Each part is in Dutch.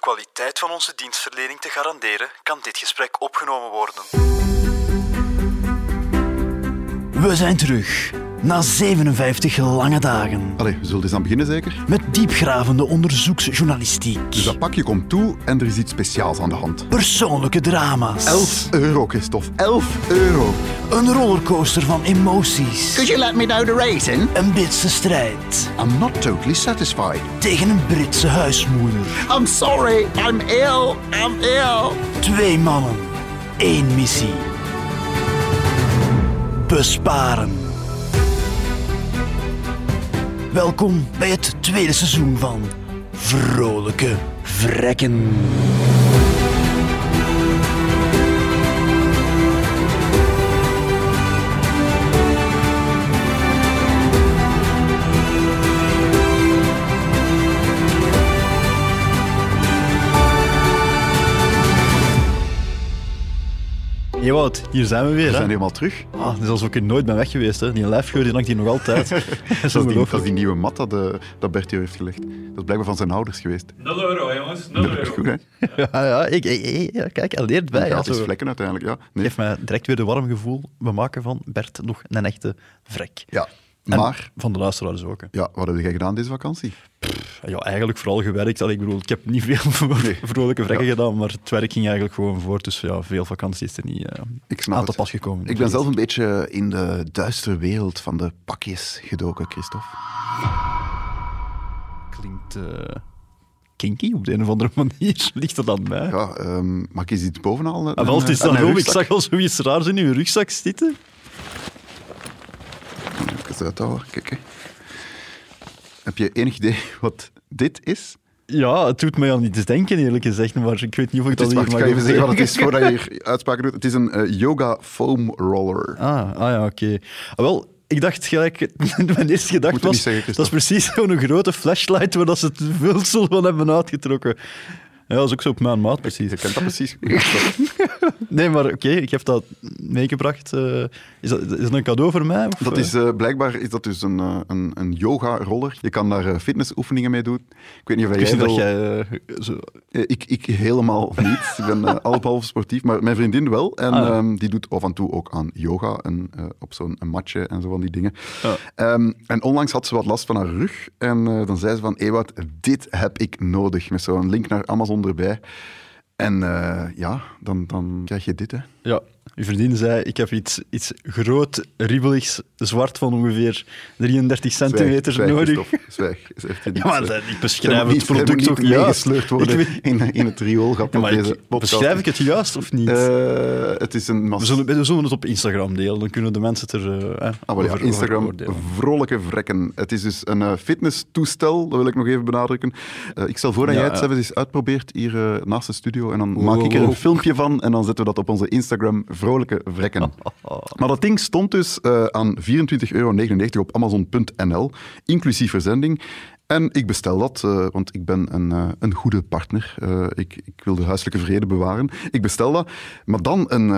kwaliteit van onze dienstverlening te garanderen, kan dit gesprek opgenomen worden. We zijn terug. Na 57 lange dagen. Allee, we zullen eens aan beginnen zeker? Met diepgravende onderzoeksjournalistiek. Dus dat pakje komt toe en er is iets speciaals aan de hand. Persoonlijke drama's. 11 euro, Christophe. 11 euro. Een rollercoaster van emoties. Could you let me know the reason? Een Britse strijd. I'm not totally satisfied. Tegen een Britse huismoeder. I'm sorry, I'm ill, I'm ill. Twee mannen. één missie. Besparen. Welkom bij het tweede seizoen van Vrolijke Vrekken. Ewout, hier zijn we weer. We hè? zijn helemaal terug. Ah, het is alsof ik er nooit ben weg geweest. Hè. Die lijfgeur die hangt hier nog altijd. dat is is, die, dat is die nieuwe mat dat, eh, dat Bert hier heeft gelegd. Dat is blijkbaar van zijn ouders geweest. 0 euro, jongens. 0 Dat is euro. goed, hè? Ja, ja, ik, ik- ik- ja, kijk, hij leert bij. Ja, Gratis zo. vlekken uiteindelijk, ja. Nee. Geeft mij direct weer de warm gevoel. We maken van Bert nog een echte vrek. Ja, maar... van de luisteraars ook. hè. Ja, wat heb jij gedaan deze vakantie? Ja, eigenlijk vooral gewerkt. Ik bedoel, ik heb niet veel Nee. vrolijke vrekken Ja. gedaan, maar het werk ging eigenlijk gewoon voor. Dus ja, veel vakantie is er niet eh, Ik snap aan te pas gekomen. Ik ben zelf een beetje in de duistere wereld van de pakjes gedoken, Christophe. Klinkt eh, kinky op de een of andere manier. Ligt dat aan mij? Ja, ehm, mag ik iets bovenal? Ah, wel, het is dan ook. Ik zag al zoiets raars in uw rugzak zitten. Kijk. hè. Heb je enig idee wat dit is? Ja, het doet mij aan iets denken, eerlijk gezegd. Maar ik weet niet of ik is, dat wacht, hier ik ga mag even zeggen wat het is voordat je hier uitspraken doet. Het is een eh, yoga foam roller. Ah, ah ja, oké. Ah, wel, ik dacht gelijk... Mijn eerste gedachte niet was... zeggen, dat is precies zo'n grote flashlight waar dat ze het vulsel van hebben uitgetrokken. Ja, dat is ook zo op mijn maat, precies. Je kent dat precies. Nee, maar oké, ik heb dat meegebracht. Eh, is, dat, is dat een cadeau voor mij? Of, Dat eh? is, eh, blijkbaar is dat dus een, eh, een, een yoga-roller. Je kan daar eh, fitnessoefeningen mee doen. Ik weet niet of Ik jij dat jij... eh, zo... Eh, Ik, ik helemaal niet. Ik ben uh, half sportief, maar mijn vriendin wel. En Ah, ja. ehm, die doet af en toe ook aan yoga en eh, op zo'n matje en zo van die dingen. Ja. Ehm, en onlangs had ze wat last van haar rug. En eh, dan zei ze van, Ewout, dit heb ik nodig. Met zo'n link naar Amazon erbij. En eh, ja, dan, dan krijg je dit, hè. Ja, uw vriendin zei, ik heb iets, iets groot, riebeligs, zwart van ongeveer 33 centimeter Zwijg, nodig. Zwijg. Ja, niet, maar dat- ik beschrijf het niet- product niet toch juist. meegesleurd worden Ik in, in het rioolgat Ja, deze ik, beschrijf ik het juist of niet? Eh, het is een we, zullen, we zullen het op Instagram delen, dan kunnen de mensen het er eh, Ah, maar ja, over- Instagram, over vrolijke vrekken. Het is dus een eh, fitnesstoestel, dat wil ik nog even benadrukken. Ik stel voor dat Ja, jij het zelf eens uitprobeert hier naast de studio. En dan Wow, maak ik er een filmpje van en dan zetten we dat op onze Instagram, vrolijke vrekken. Maar dat ding stond dus eh, aan 24,99 euro op amazon.nl, inclusief verzending. En ik bestel dat, eh, want ik ben een, eh, een goede partner. Ik, ik wil de huiselijke vrede bewaren. Ik bestel dat. Maar dan een,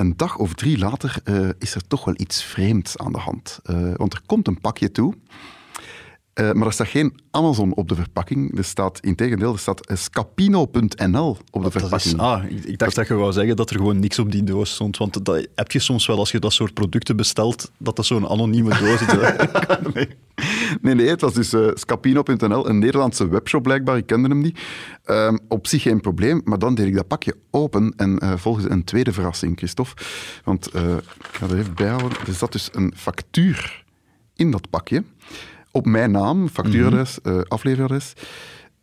een dag of drie later is er toch wel iets vreemds aan de hand. Want er komt een pakje toe. Eh, maar er staat geen Amazon op de verpakking. Er staat, in tegendeel, er staat scapino.nl op de Dat is, verpakking. ah, ik, ik dacht dat je wou zeggen dat er gewoon niks op die doos stond. Want dat heb je soms wel als je dat soort producten bestelt, dat dat zo'n anonieme doos is. nee. nee, nee, het was dus eh, scapino.nl, een Nederlandse webshop blijkbaar. Ik kende hem niet. Ehm, op zich geen probleem, maar dan deed ik dat pakje open en eh volgde een tweede verrassing, Christophe. Want ik ga er even bij houden. Er zat dus een factuur in dat pakje. Op mijn naam, factuuradres, eh, afleveradres.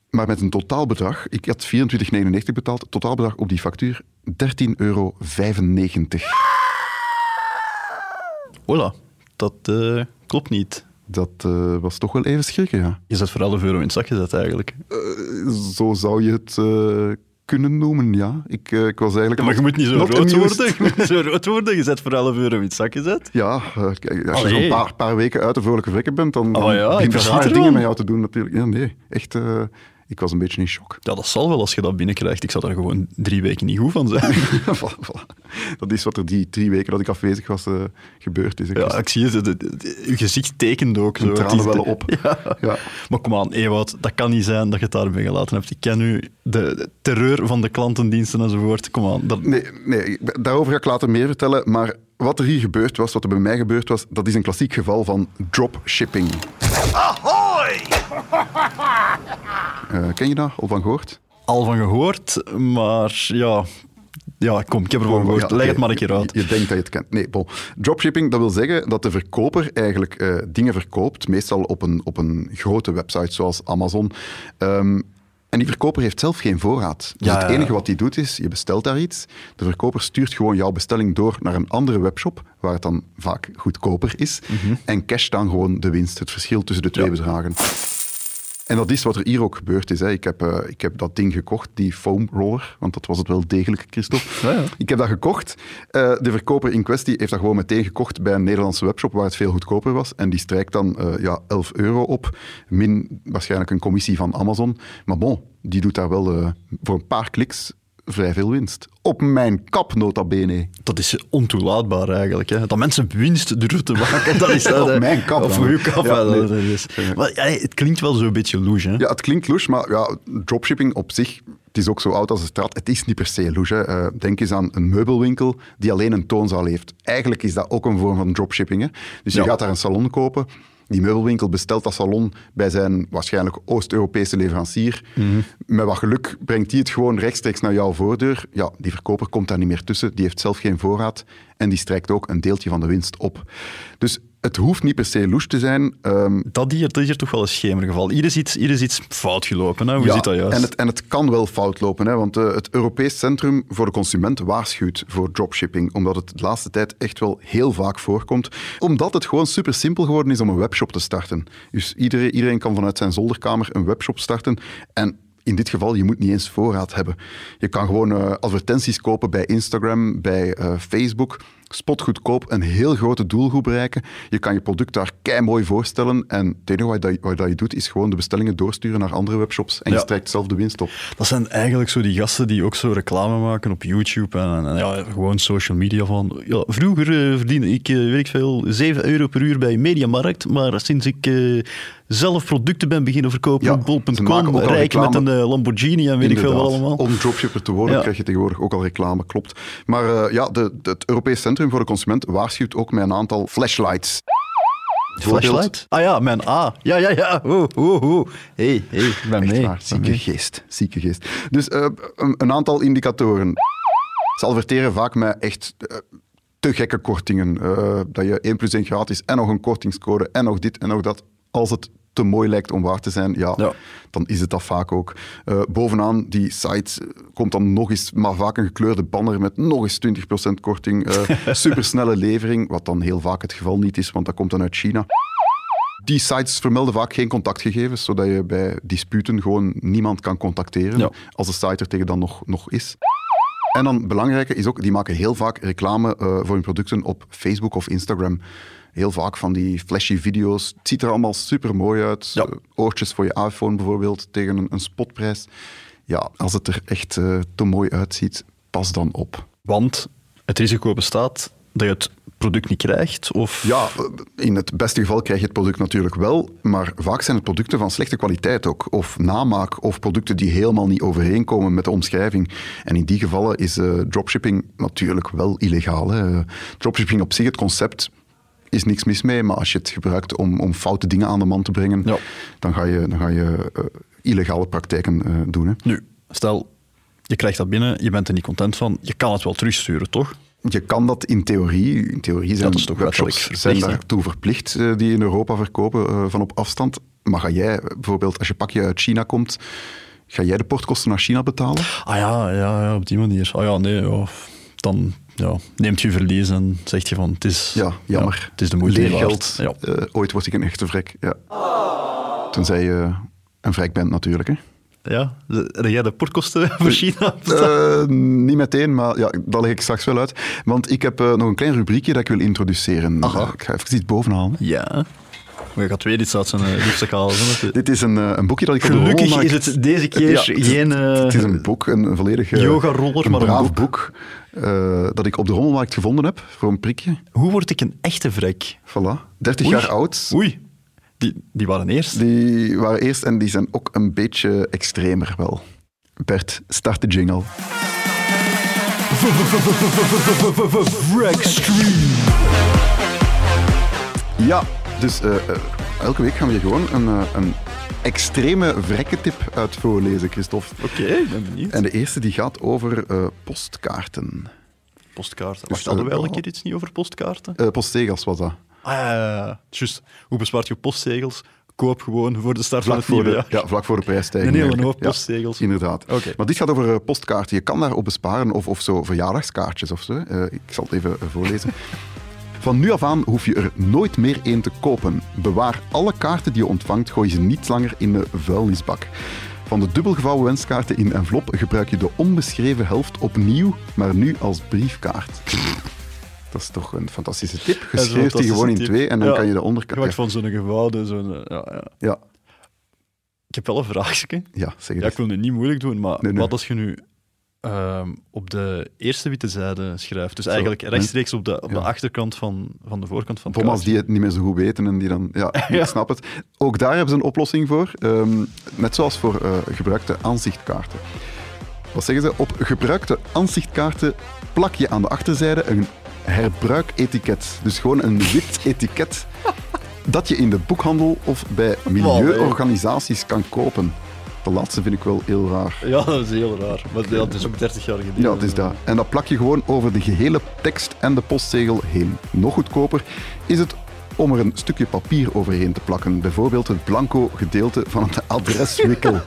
Maar met een totaalbedrag. Ik had 24,99 betaald. Totaalbedrag op die factuur 13,95 euro. Hola, dat eh, klopt niet. Dat eh, was toch wel even schrikken, ja. Je zet voor 11 euro in het zak gezet eigenlijk. Zo zou je het kunnen noemen, ja. Ik, eh, ik was eigenlijk... Maar je moet niet zo rood amused. worden. Je moet niet zo rood worden. Je zet voor 11 euro in het zak gezet. Ja, eh, kijk, als je zo'n paar, paar weken uit de vrolijke bent, dan, Oh ja, begint er rare dingen met jou te doen natuurlijk. Ja, nee, echt... ik was een beetje in shock. Ja, dat zal wel als je dat binnenkrijgt. Ik zou daar gewoon drie weken niet goed van zijn. Voilà, voilà. Dat is wat er die drie weken dat ik afwezig was eh, gebeurd is. hè, Ja, Chris. ik zie het. Uw gezicht tekent ook. Zo. Tranen de- op. Ja. Ja. Maar kom aan, Ewout, dat kan niet zijn dat je het daarbij gelaten hebt. Ik ken nu de, de terreur van de klantendiensten enzovoort. Kom aan. Dat, Nee, nee, ik- daarover ga ik later meer vertellen. Maar wat er hier gebeurd was, wat er bij mij gebeurd was, dat is een klassiek geval van dropshipping. Eh, ken je dat? Al van gehoord? Al van gehoord, maar ja... Ja, kom, ik heb ervan gehoord. Ja, Leg het maar een keer uit. Je, je denkt dat je het kent. Nee, bon. Dropshipping, dat wil zeggen dat de verkoper eigenlijk eh, dingen verkoopt, meestal op een, op een grote website zoals Amazon. Ehm, en die verkoper heeft zelf geen voorraad. Dus Ja, het enige wat hij doet is, je bestelt daar iets, de verkoper stuurt gewoon jouw bestelling door naar een andere webshop, waar het dan vaak goedkoper is, en casht dan gewoon de winst, het verschil tussen de twee Mhm. Bedragen. En dat is wat er hier ook gebeurd is. Hè. Ik, heb, eh, ik heb dat ding gekocht, die foam roller, want dat was het wel degelijk, Christophe. Ja, ja. Ik heb dat gekocht. Eh, de verkoper in kwestie heeft dat gewoon meteen gekocht bij een Nederlandse webshop waar het veel goedkoper was. En die strijkt dan eh, ja, 11 euro op, min waarschijnlijk een commissie van Amazon. Maar bon, die doet daar wel voor een paar kliks vrij veel winst. Op mijn kap, nota bene. Dat is ontoelaatbaar eigenlijk. Hè. Dat mensen winst durven te maken, dat is dat. Op hè. mijn kap Of uw kap, Ja, hè, nee. dat is. Maar, ja, het klinkt wel zo'n beetje louche. Hè. Ja, het klinkt louche, maar ja, dropshipping op zich, het is ook zo oud als de straat. Het is niet per se louche. hè. Eh, denk eens aan een meubelwinkel die alleen een toonzaal heeft. Eigenlijk is dat ook een vorm van dropshipping. Hè? Dus je Ja. gaat daar een salon kopen. Die meubelwinkel bestelt dat salon bij zijn waarschijnlijk Oost-Europese leverancier. Met wat geluk brengt die het gewoon rechtstreeks naar jouw voordeur. Ja, die verkoper komt daar niet meer tussen. Die heeft zelf geen voorraad. En die strijkt ook een deeltje van de winst op. Dus het hoeft niet per se louche te zijn. Ehm, Dat, hier, dat is hier toch wel een schemergeval. Hier is iets, hier is iets fout gelopen. Hè. Hoe zit dat juist? En het, en het kan wel fout lopen, hè, want eh, het Europees Centrum voor de Consument waarschuwt voor dropshipping, omdat het de laatste tijd echt wel heel vaak voorkomt. Omdat het gewoon super simpel geworden is om een webshop te starten. Dus iedereen, iedereen kan vanuit zijn zolderkamer een webshop starten. En in dit geval, je moet niet eens voorraad hebben. Je kan gewoon eh, advertenties kopen bij Instagram, bij eh, Facebook. Spotgoedkoop een heel grote doelgroep bereiken. Je kan je product daar kei mooi voorstellen. En het enige wat, je- wat je doet, is gewoon de bestellingen doorsturen naar andere webshops. En je strijkt zelf de winst op. Dat zijn eigenlijk zo die gasten die ook zo reclame maken op YouTube en, en ja, gewoon social media van... Ja, vroeger eh, verdiende ik, eh, weet ik veel, 7 euro per uur bij Mediamarkt, maar sinds ik eh, zelf producten ben beginnen verkopen Ja, op bol.com, rijk met een Lamborghini en weet ik veel wat allemaal. Om dropshipper te worden Ja. krijg je tegenwoordig ook al reclame, klopt. Maar ja, de, de- het Europees Centrum voor de Consument waarschuwt ook met een aantal flashlights. Flashlight? Ah ja, mijn A. Ja, ja, ja. Oh, oh, oh. Hey, hey, ik ben mee. waar, zieke geest. Zieke geest. Dus eh, een, een aantal indicatoren. Ze adverteren vaak met echt eh, te gekke kortingen. eh, dat je 1 plus 1 gratis en nog een kortingscode en nog dit en nog dat. Als het te mooi lijkt om waar te zijn, ja, Ja. dan is het dat vaak ook. Eh, bovenaan die site eh, komt dan nog eens, maar vaak een gekleurde banner met nog eens 20% korting. eh supersnelle levering, wat dan heel vaak het geval niet is, want dat komt dan uit China. Die sites vermelden vaak geen contactgegevens, zodat je bij disputen gewoon niemand kan contacteren Ja. als de site er tegen dan nog, nog is. En dan belangrijke is ook, die maken heel vaak reclame voor hun producten op Facebook of Instagram. Heel vaak van die flashy video's. Het ziet er allemaal super mooi uit. Ja. Eh, oortjes voor je iPhone bijvoorbeeld tegen een, een spotprijs. Ja, als het er echt eh, te mooi uitziet, pas dan op. Want het risico bestaat dat je het product niet krijgt, of... Ja, in het beste geval krijg je het product natuurlijk wel, maar vaak zijn het producten van slechte kwaliteit ook. Of namaak, of producten die helemaal niet overeenkomen met de omschrijving. En in die gevallen is eh, dropshipping natuurlijk wel illegaal. Hè. Dropshipping op zich, het concept, is niks mis mee, maar als je het gebruikt om, om foute dingen aan de man te brengen, Ja. dan ga je, dan ga je eh, illegale praktijken eh, doen. Hè. Nu, stel, je krijgt dat binnen, je bent er niet content van, je kan het wel terugsturen, toch? Je kan dat in theorie. In theorie zijn dat is toch webshops zijn daartoe verplicht eh, die in Europa verkopen van op afstand. Maar ga jij bijvoorbeeld, als je pakje uit China komt, ga jij de portkosten naar China betalen? Ah ja, ja, ja op die manier. Ah ja, nee, ja. dan ja, neemt je verlies en zegt je van, het is, Ja, jammer. het is de moeite Leergeld. waard. Ja. Eh, ooit word ik een echte vrek. Ja. Tenzij je een vrek bent natuurlijk. Hè. Ja, heb jij de portkosten voor China? Eh, niet meteen, maar ja, dat leg ik straks wel uit. Want ik heb eh, nog een klein rubriekje dat ik wil introduceren. Aha. Ik ga even iets bovenhalen. ja. Maar je gaat weer iets uit zijn uh, rugzak halen. Dit is een, eh, een boekje dat ik op de is het deze keer Ja, geen Het is een boek, een, een volledig... yoga-roller, een maar een braaf boek. boek. eh, dat ik op de rommelmarkt gevonden heb, voor een prikje. Hoe word ik een echte vrek? Voilà. 30 Oei. jaar oud. Oei, die, die waren eerst. Die waren eerst en die zijn ook een beetje extremer wel. Bert, start de jingle. Ja, dus eh, eh, elke week gaan we hier gewoon een, eh, een extreme vrekkentip uit voorlezen, Christophe. Oké, ik ben benieuwd. En de eerste die gaat over postkaarten. Postkaarten. Dus Wacht, hadden we een keer iets niet over postkaarten? Eh postzegels was dat. Ah, ja, ja. Hoe bespaart je postzegels? Koop gewoon voor de start Vlak van het voor, nieuwe ja, vlak voor de prijsstijging. Een hele hoop postzegels. inderdaad. Oké. Maar dit gaat over postkaarten. Je kan daarop besparen of, of zo verjaardagskaartjes of zo. Ik zal het even voorlezen. Van nu af aan hoef je er nooit meer één te kopen. Bewaar alle kaarten die je ontvangt, gooi ze niet langer in de vuilnisbak. Van de dubbelgevouwen wenskaarten in envelop gebruik je de onbeschreven helft opnieuw, maar nu als briefkaart. Dat is toch een fantastische tip. Je Dat is een schreef die gewoon in tip. twee en dan Ja. kan je de onderkant... Gemaakt van zo'n gevouwen, zo'n... eh, Ja, ja. Ja, Ik heb wel een vraagje. ja, zeg Ja, het. ik wil het niet moeilijk doen, maar Nee, nee. wat als je nu ehm, op de eerste witte zijde schrijft? Dus eigenlijk rechtstreeks op de, op de Ja. achterkant van, van de voorkant van het Thomas die het niet meer zo goed weten en die dan... Ja, Ja. ik snap het. Ook daar hebben ze een oplossing voor. Ehm, net zoals voor eh, gebruikte aanzichtkaarten. Wat zeggen ze? Op gebruikte aanzichtkaarten plak je aan de achterzijde een herbruiketiket. Dus gewoon een wit etiket dat je in de boekhandel of bij milieuorganisaties kan kopen. De laatste vind ik wel heel raar. Ja, dat is heel raar. Maar het is ook 30 jaar geleden. Ja, het is dat. En dat plak je gewoon over de gehele tekst en de postzegel heen. Nog goedkoper is het om er een stukje papier overheen te plakken. Bijvoorbeeld het blanco gedeelte van het adreswikkel.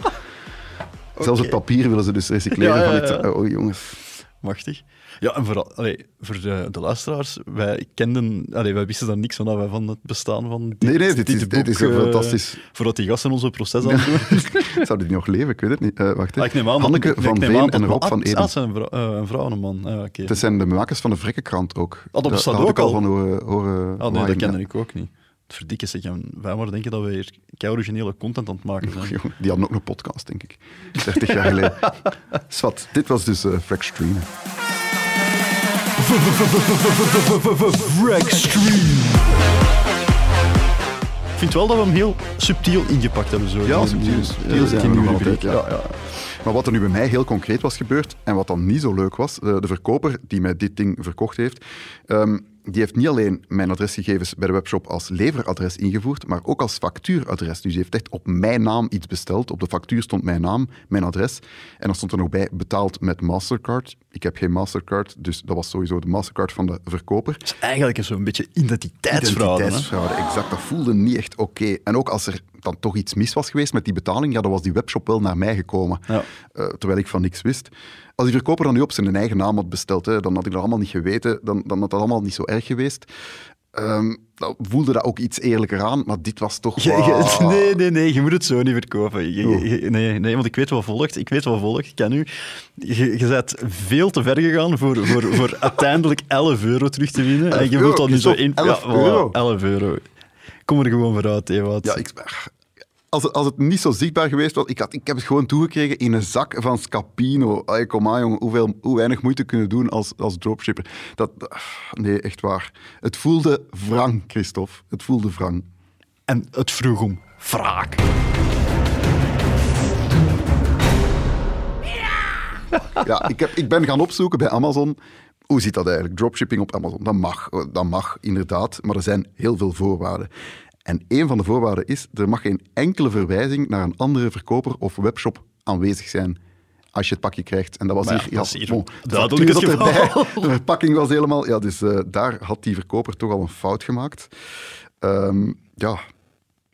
Zelfs het papier willen ze dus recycleren Ja, ja, van het... Oh, jongens. Machtig. Ja, en vooral, allee, voor de, de luisteraars, wij kenden, allee, wij wisten daar niks van, af, van het bestaan van dit, Nee, nee, dit is- dit is zo eh, fantastisch. Voordat die gasten onze proces aan het doen. Zou die nog leven? Ik weet het niet. Eh, wacht. Ah, ik neem aan, dat- Hanneke van Veen dat- en Rob ah, van ah, Eden. het zijn een vrouw, eh, een vrouw en een man. Ah, oké. Dat zijn de makers van de Vrekkenkrant ook. dat Daar- bestaat ook al van horen, horen Ah, nee, dat kende ik ook niet. Het verdikken zeg, en wij maar denken dat we hier kei originele content aan het maken zijn. Die hadden ook een podcast, denk ik. 30 jaar geleden. Swat, dit was dus uh, Stream. Ik vind wel dat we hem heel subtiel ingepakt hebben. Zo. Ja, subtiel, subtiel zijn we nog altijd, ja. Maar wat er nu bij mij heel concreet was gebeurd, en wat dan niet zo leuk was, de, de verkoper die mij dit ding verkocht heeft, ehm, die heeft niet alleen mijn adresgegevens bij de webshop als leveradres ingevoerd, maar ook als factuuradres. Dus die heeft echt op mijn naam iets besteld. Op de factuur stond mijn naam, mijn adres. En dan stond er nog bij betaald met Mastercard. Ik heb geen Mastercard, dus dat was sowieso de Mastercard van de verkoper. Het is eigenlijk een zo'n beetje identiteitsfraude. hè? Identiteitsfraude, exact. Dat voelde niet echt oké. En ook als er dan toch iets mis was geweest met die betaling, ja, dan was die webshop wel naar mij gekomen. Ja. Eh, terwijl ik van niks wist. Als die verkoper dan nu op zijn eigen naam had besteld, hè, dan had ik dat allemaal niet geweten. Dan, dan had dat allemaal niet zo erg geweest. Dan voelde dat ook iets eerlijker aan, maar dit was toch nee, nee, nee, je moet het zo niet verkopen. Je- je- nee, nee, want ik weet wat volgt. Ik weet wat volgt. Ik kan nu... Je, je bent veel te ver gegaan voor, voor, voor uiteindelijk 11 euro terug te winnen. En 11 je wilt dat nu zo in... toch 11 ja, voilà, euro? 11 euro. Kom er gewoon vooruit, Ewout. Ja, ik, als, het, als het niet zo zichtbaar geweest was, ik, had, ik heb het gewoon toegekregen in een zak van Scapino. Ay, kom aan, jongen, hoeveel, hoe weinig moeite kunnen doen als, als dropshipper. Dat, nee, echt waar. Het voelde wrang, Christophe. Het voelde wrang. En het vroeg om wraak. Ja, ik, heb, ik ben gaan opzoeken bij Amazon. Hoe zit dat eigenlijk? Dropshipping op Amazon. Dat mag, dat mag inderdaad, maar er zijn heel veel voorwaarden. En een van de voorwaarden is, er mag geen enkele verwijzing naar een andere verkoper of webshop aanwezig zijn als je het pakje krijgt. En dat was Maar ja, hier... dat hier bon, duidelijk erbij, de verpakking was helemaal... Ja, dus eh, daar had die verkoper toch al een fout gemaakt. Ehm, ja,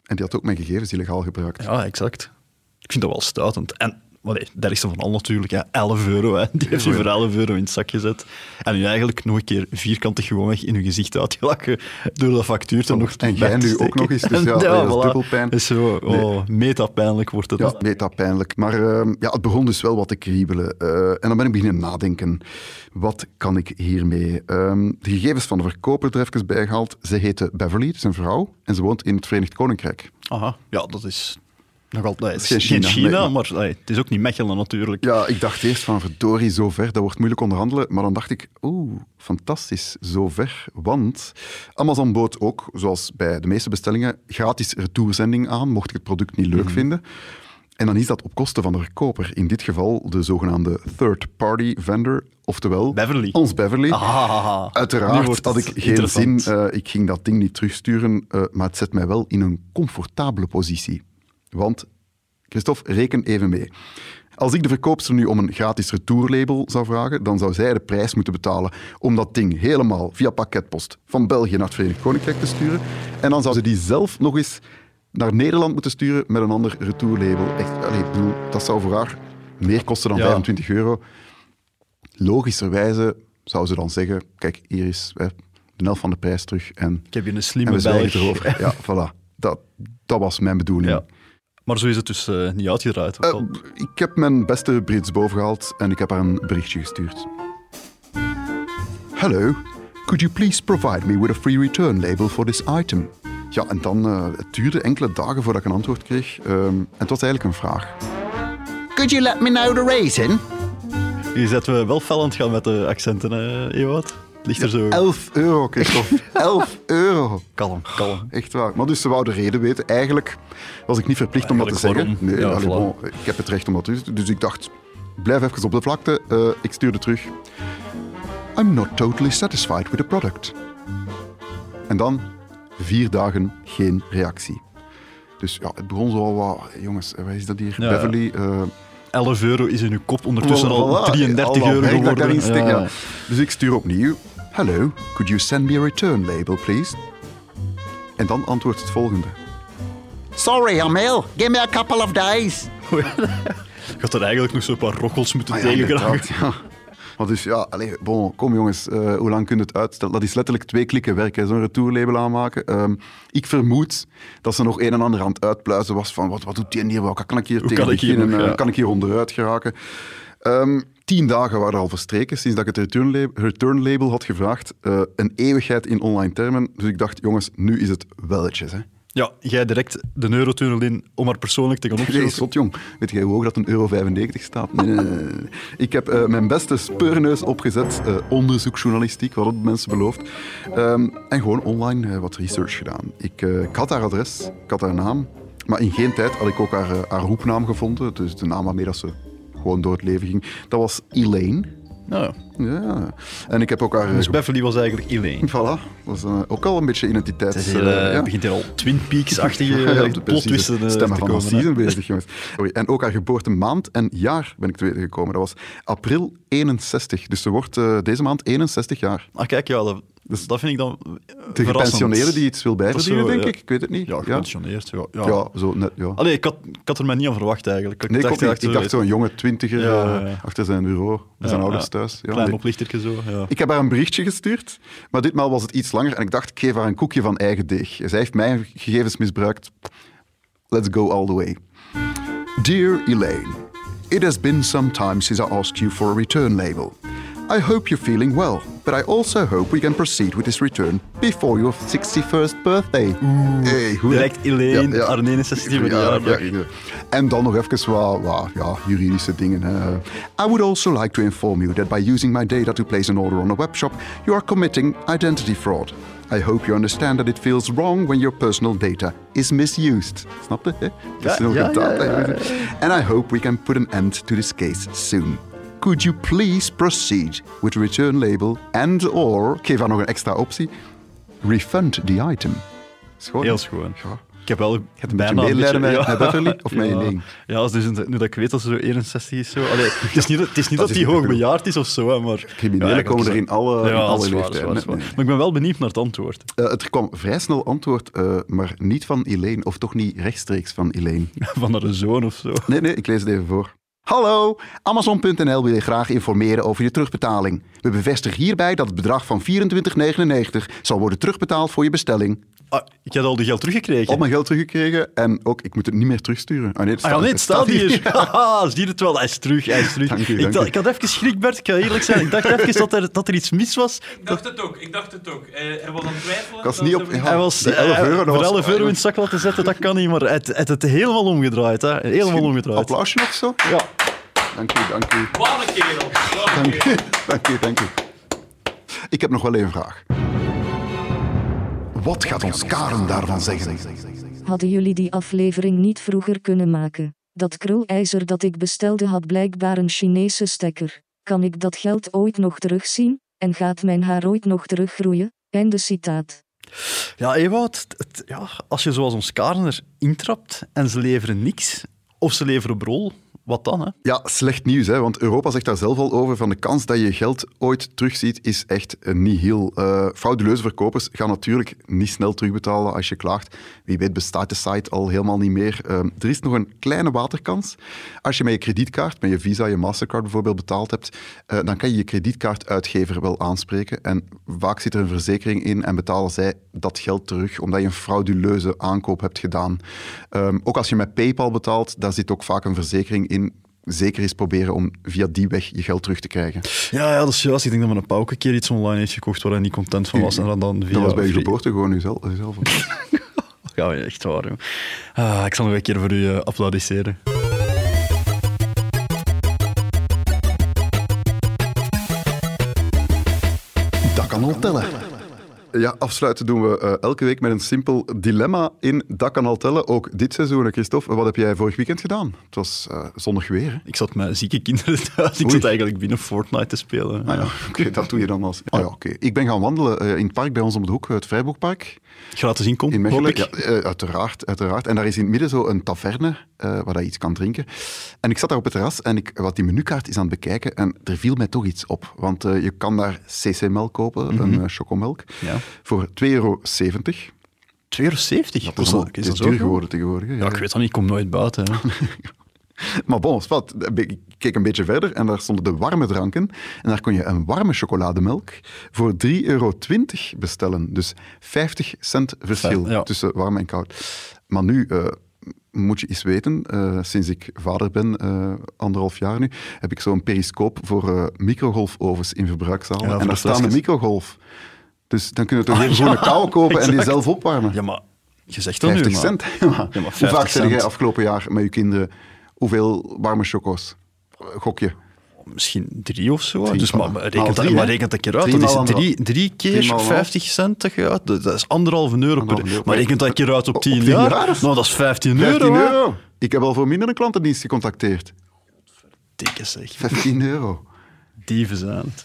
en die had ook mijn gegevens illegaal gebruikt. Ja, exact. Ik vind dat wel stuitend. En nee, van al natuurlijk, ja, 11 euro. Hè. Die heeft je voor 11 euro in het zak gezet. En nu eigenlijk nog een keer vierkantig gewoonweg in je gezicht uitgelachen door dat factuur te nog en jij nu ook nog eens, dus ja, dat is dubbel pijn. Is zo, oh, meta-pijnlijk wordt het. Ja, meta pijnlijk. Maar ehm, ja, het begon dus wel wat te kriebelen. Eh, en dan ben ik beginnen nadenken. Wat kan ik hiermee? Ehm, de gegevens van de verkoper er even bijgehaald. Ze heette Beverly, is een vrouw. En ze woont in het Verenigd Koninkrijk. Aha, ja, dat is nog altijd het is geen geen China, nee. maar het is ook niet Mechelen natuurlijk. Ja, ik dacht eerst van verdorie, zo ver, dat wordt moeilijk onderhandelen. Maar dan dacht ik, oeh, fantastisch, zo ver. Want Amazon bood ook, zoals bij de meeste bestellingen, gratis retourzending aan, mocht ik het product niet Mhm. leuk vinden. En dan is dat op kosten van de verkoper. In dit geval de zogenaamde third-party vendor, oftewel Beverly. ons Beverly. Ah, Uiteraard had ik geen zin, eh, ik ging dat ding niet terugsturen, eh, maar het zet mij wel in een comfortabele positie. Want, Christophe, reken even mee. Als ik de verkoopster nu om een gratis retourlabel zou vragen, dan zou zij de prijs moeten betalen om dat ding helemaal via pakketpost van België naar het Verenigd Koninkrijk te sturen. En dan zou ze die zelf nog eens naar Nederland moeten sturen met een ander retourlabel. Echt, ik bedoel, dat zou voor haar meer kosten dan Ja. 25 euro. Logischerwijze zou ze dan zeggen, kijk, hier is hè, de helft van de prijs terug en, Ik heb je een en slimme we zwijgen Belg. erover. Ja, voilà. Dat, dat was mijn bedoeling. Ja. Maar zo is het dus eh, niet uitgedraaid. Eh, ik heb mijn beste Brits bovengehaald en ik heb haar een berichtje gestuurd. Hello, could you please provide me with a free return label for this item? Ja, en dan, eh, het duurde enkele dagen voordat ik een antwoord kreeg. Ehm, en het was eigenlijk een vraag. Could you let me know the reason? Je zet we wel fel aan het gaan met de accenten, hè, Ewout? Ligt er zo... 11 euro, Christophe. 11 euro. Kalm, kalm. Echt waar. Maar dus ze wou de reden weten. Eigenlijk was ik niet verplicht om dat te zeggen. Nee? Ja, allee, voilà. bon, ik heb het recht om dat te doen. Dus ik dacht, blijf even op de vlakte. Eh, ik stuurde terug. I'm not totally satisfied with the product. En dan vier dagen geen reactie. Dus ja, het begon zo wat... Jongens, wat is dat hier? Ja. Beverly... eh, 11 euro is in uw kop ondertussen al Voilà, 33 al dat euro geworden. ja. Dus ik stuur opnieuw. Hello, could you send me a return label, please? En dan antwoordt het volgende. Sorry, Amel. Give me a couple of days. Je had er eigenlijk nog zo'n paar rokkels moeten Ah ja, ja. Maar dus ja, allez, bon, kom jongens, eh, hoe lang kun je het uitstellen? Dat is letterlijk twee klikken werk, hè, zo'n retourlabel aanmaken. Ehm, ik vermoed dat ze nog een en ander aan het uitpluizen was van wat, wat doet die hier, wat kan ik hier Hoe tegen kan ik hier nog, Eh, ja. Kan ik hier onderuit geraken? Ehm, tien dagen waren al verstreken sinds dat ik het returnlabel, returnlabel had gevraagd. Eh, een eeuwigheid in online termen. Dus ik dacht, jongens, nu is het welletjes. Hè. Ja, jij direct de eurotunnel in om haar persoonlijk te gaan Nee, opzoeken. zot jong. Weet jij hoe hoog dat een euro 95 staat? Nee, nee, nee, nee. Ik heb eh, mijn beste speurneus opgezet, eh, onderzoeksjournalistiek, wat het mensen beloofd. Ehm, en gewoon online wat research gedaan. Ik, ik had haar adres, ik had haar naam. Maar in geen tijd had ik ook haar, haar roepnaam gevonden. Dus de naam waarmee dat ze gewoon door het leven ging. Dat was Elaine. Nou, Ja. En ik heb ook haar... dus Beverly was eigenlijk Elaine. Voilà. Dat is eh, ook al een beetje identiteit. Het eh, eh, ja. begint hier al Twin Peaks-achtige Ja, uh, de plotwisten te stemmen van komen. season bezig, jongens. Sorry. En ook haar geboortemaand en jaar ben ik te weten gekomen. Dat was april 61. Dus ze wordt deze maand 61 jaar. Ah, kijk, ja, dat, Dus dat vind ik dan De verrassend. gepensioneerde die iets wil bijverdienen, zo, denk ja. ik. Ik weet het niet. Ja, gepensioneerd. Ja, ja. Ja, zo net, ja. Allee, ik had, ik had er mij niet aan verwacht eigenlijk. Ik Nee, ik, dacht, ik zo- dacht zo'n jonge twintiger eh, achter zijn bureau, bij zijn ouders thuis. Ja, Klein oplichtertje zo, ja. Ik heb haar een berichtje gestuurd, maar ditmaal was het iets langer. En ik dacht, ik geef haar een koekje van eigen deeg. Zij heeft mijn gegevens misbruikt. Let's go all the way. Dear Elaine, it has been some time since I asked you for a return label. I hope you're feeling well, but I also hope we can proceed with this return before your 61st birthday. Hey, hoe- Direct Elaine, haar 69e verjaardag. ja. En dan nog even wat, wat ja, juridische dingen. Hè. I would also like to inform you that by using my data to place an order on a webshop, you are committing identity fraud. I hope you understand that it feels wrong when your personal data is misused. Snap je? ja, data. ja, ja, And I hope we can put an end to this case soon. Could you please proceed with return label and or, ik geef haar nog een extra optie, refund the item. Schoon. Heel schoon. Ja. Ik heb wel een beetje bijna medelijden met- ja. met Beverly of met ja. Elaine? Ja, dus nu dat ik weet dat ze zo 61 is. Zo. Allee, het is niet, dat- het is niet dat hij niet hoog bedoeld. bejaard is of zo, maar... Criminelen Ja, komen er in alle, Ja, alle leeftijden. Maar ik ben wel benieuwd naar het antwoord. Eh, het kwam vrij snel antwoord, eh, maar niet van Elaine, of toch niet rechtstreeks van Elaine. Van haar zoon of zo. Nee, nee, ik lees het even voor. Hallo, Amazon.nl wil je graag informeren over je terugbetaling. We bevestigen hierbij dat het bedrag van 24,99 zal worden terugbetaald voor je bestelling. Ah, ik had al die geld teruggekregen. Al mijn geld teruggekregen en ook, ik moet het niet meer terugsturen. Ah nee, het Ah, ja, nee, het staat hier. Zie je het wel? Hij is terug, hij is terug. Dank u, ik, dank dacht- u. ik had even schrik, Bert, ik ga eerlijk zijn. Ik dacht even dat er, dat er iets mis was. Ik dacht het ook, ik dacht het ook. Eh, hij was aan het twijfelen. Ik was dat niet op- ja. Hij was die 11 eh, euro, voor was- 11 euro in het zak laten zetten, dat kan niet, maar het het het helemaal omgedraaid. Hè. Helemaal omgedraaid. Applausje of zo? Ja. Dank u, dank u. Wat een kerel. Dank u, dank u, dank u. Ik heb nog wel één vraag. Wat gaat ons Karen daarvan zeggen? Hadden jullie die aflevering niet vroeger kunnen maken? Dat krulijzer dat ik bestelde had blijkbaar een Chinese stekker. Kan ik dat geld ooit nog terugzien? En gaat mijn haar ooit nog teruggroeien? Einde citaat. Ja, Ewout, ja, als je zoals ons Karen er intrapt en ze leveren niks, of ze leveren brol, wat dan? Hè? Ja, slecht nieuws, hè? want Europa zegt daar zelf al over van de kans dat je geld ooit terugziet is echt niet heel. Eh frauduleuze verkopers gaan natuurlijk niet snel terugbetalen als je klaagt. Wie weet bestaat de site al helemaal niet meer. Eh, er is nog een kleine waterkans. Als je met je kredietkaart, met je Visa, je Mastercard bijvoorbeeld betaald hebt, eh, dan kan je je kredietkaartuitgever wel aanspreken. En vaak zit er een verzekering in en betalen zij dat geld terug omdat je een frauduleuze aankoop hebt gedaan. Ehm, ook als je met PayPal betaalt, daar zit ook vaak een verzekering in. Zeker eens proberen om via die weg je geld terug te krijgen. Ja, ja, dat is juist. Ik denk dat mijn pauw een keer iets online heeft gekocht waar hij niet content van was. En dat dan via... dat was bij je geboorte gewoon jezelf. jezelf. Ja, echt waar. Ah, ik zal nog een keer voor u eh, applaudisseren. Dat kan al tellen. Ja, afsluiten doen we eh, elke week met een simpel dilemma in Dat kan al tellen. Ook dit seizoen, hè, Christophe. Wat heb jij vorig weekend gedaan? Het was eh, zonnig weer. hè? Ik zat met zieke kinderen thuis. Ik Oei. zat eigenlijk binnen Fortnite te spelen. Ah ja, oké, dat doe je dan als... Ah ja, oké. Ik ben gaan wandelen eh, in het park bij ons om de hoek, het Vrijboekpark. Gratis inkom, In Mechelen, ik. ja, eh, uiteraard, uiteraard. En daar is in het midden zo een taverne eh, waar je iets kan drinken. En ik zat daar op het terras en ik wat die menukaart is aan het bekijken en er viel mij toch iets op. Want eh, je kan daar CC-melk kopen, een uh, chocomelk, Ja. Voor 2,70 euro. 2,70 euro? Dat is, is duur geworden tegenwoordig. Ja, ik weet dat niet. Ik kom nooit buiten. Maar bon, wat, ik keek een beetje verder en daar stonden de warme dranken. En daar kon je een warme chocolademelk voor 3,20 euro bestellen. Dus 50 cent verschil Fijn, ja. tussen warm en koud. Maar nu eh, moet je eens weten, eh, sinds ik vader ben, eh, anderhalf jaar nu, heb ik zo'n periscoop voor eh, microgolfovens in verbruikzalen. Ja, en daar de een flesjes. microgolf. Dus dan kun je toch Ah, even gewoon ja, een kou kopen en die zelf opwarmen. Ja, maar je zegt dat nu, 50 maar... cent. Maar Ja, maar Hoe 50 vaak zeg jij afgelopen jaar met je kinderen hoeveel warme choco's? Gok je? Misschien drie of zo. Drie, dus maar, voilà. maar rekent, dat, maar rekent dat keer uit. Drie Dat is drie, drie keer Drie maal 50 cent dat je uit. Dat dat is anderhalve euro per euro. Maar rekent dat keer uit op Op 10 10 jaar. jaar? Nou, dat is 15 euro. 15 hè. euro. Ik heb al voor minder een klantendienst gecontacteerd. Dikke zeg. 15 euro. Dieven zijn het.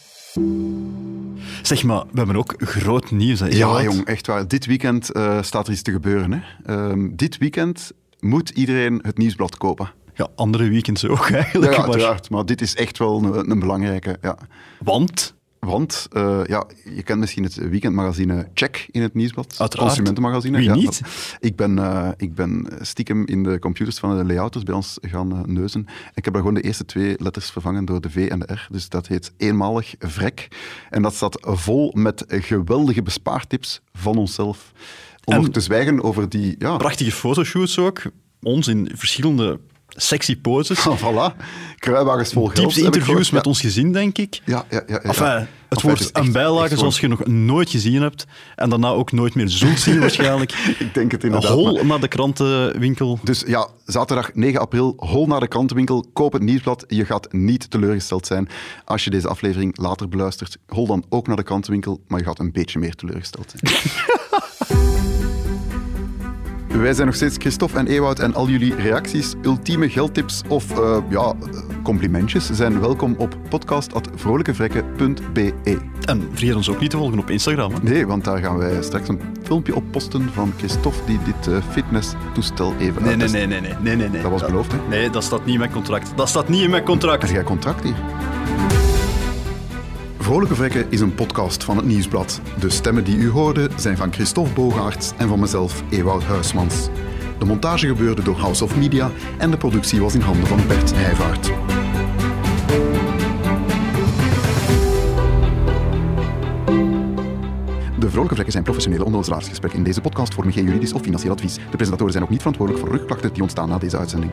Zeg maar, we hebben ook groot nieuws. Hè, Ja, jong, echt waar. Dit weekend eh, staat er iets te gebeuren. Hè. Ehm, dit weekend moet iedereen het nieuwsblad kopen. Ja, andere weekends ook Ja, eigenlijk. ja, maar- uiteraard. Maar dit is echt wel een, een belangrijke. Ja. want, Want eh, ja, je kent misschien het weekendmagazine Check in het nieuwsblad. Uiteraard. Consumentenmagazine. Wie ja, niet? Ik ben, eh, ik ben stiekem in de computers van de layouters bij ons gaan eh, neuzen. Ik heb daar gewoon de eerste twee letters vervangen door de V en de R. Dus dat heet eenmalig vrek. En dat staat vol met geweldige bespaartips van onszelf. Om En- nog te zwijgen over die... Ja, prachtige fotoshoots ook. Ons in verschillende sexy poses. voilà. Kruiwagens vol geld. Diepste interviews met ons gezin, denk ik. Ja, ja, ja. ja, Enfin, het Enfin, wordt een bijlage zoals je nog nooit gezien hebt. En daarna ook nooit meer zult zien waarschijnlijk. Ik denk het inderdaad. hol maar- naar de krantenwinkel. Dus ja, zaterdag 9 april, hol naar de krantenwinkel, koop het nieuwsblad. Je gaat niet teleurgesteld zijn. Als je deze aflevering later beluistert, hol dan ook naar de krantenwinkel, maar je gaat een beetje meer teleurgesteld zijn. Wij zijn nog steeds Christophe en Ewout en al jullie reacties, ultieme geldtips of eh, ja, complimentjes zijn welkom op podcast.vrolijkevrekken.be. En vergeet ons ook niet te volgen op Instagram. Hè. Nee, want daar gaan wij straks een filmpje op posten van Christophe die dit eh, fitnesstoestel even Nee, nee, nee, nee, nee, nee, nee, nee. Dat was beloofd, hè? Nee, dat staat niet in mijn contract. Dat staat niet in mijn contract. Heb jij contract hier? Vrolijke Vrekken is een podcast van het Nieuwsblad. De stemmen die u hoorde zijn van Christophe Bogaerts en van mezelf, Ewout Huismans. De montage gebeurde door House of Media en de productie was in handen van Bert Nijvaart. De Vrolijke vlekken zijn professionele onderzoeksgesprekken. In deze podcast vormen geen juridisch of financieel advies. De presentatoren zijn ook niet verantwoordelijk voor rugklachten die ontstaan na deze uitzending.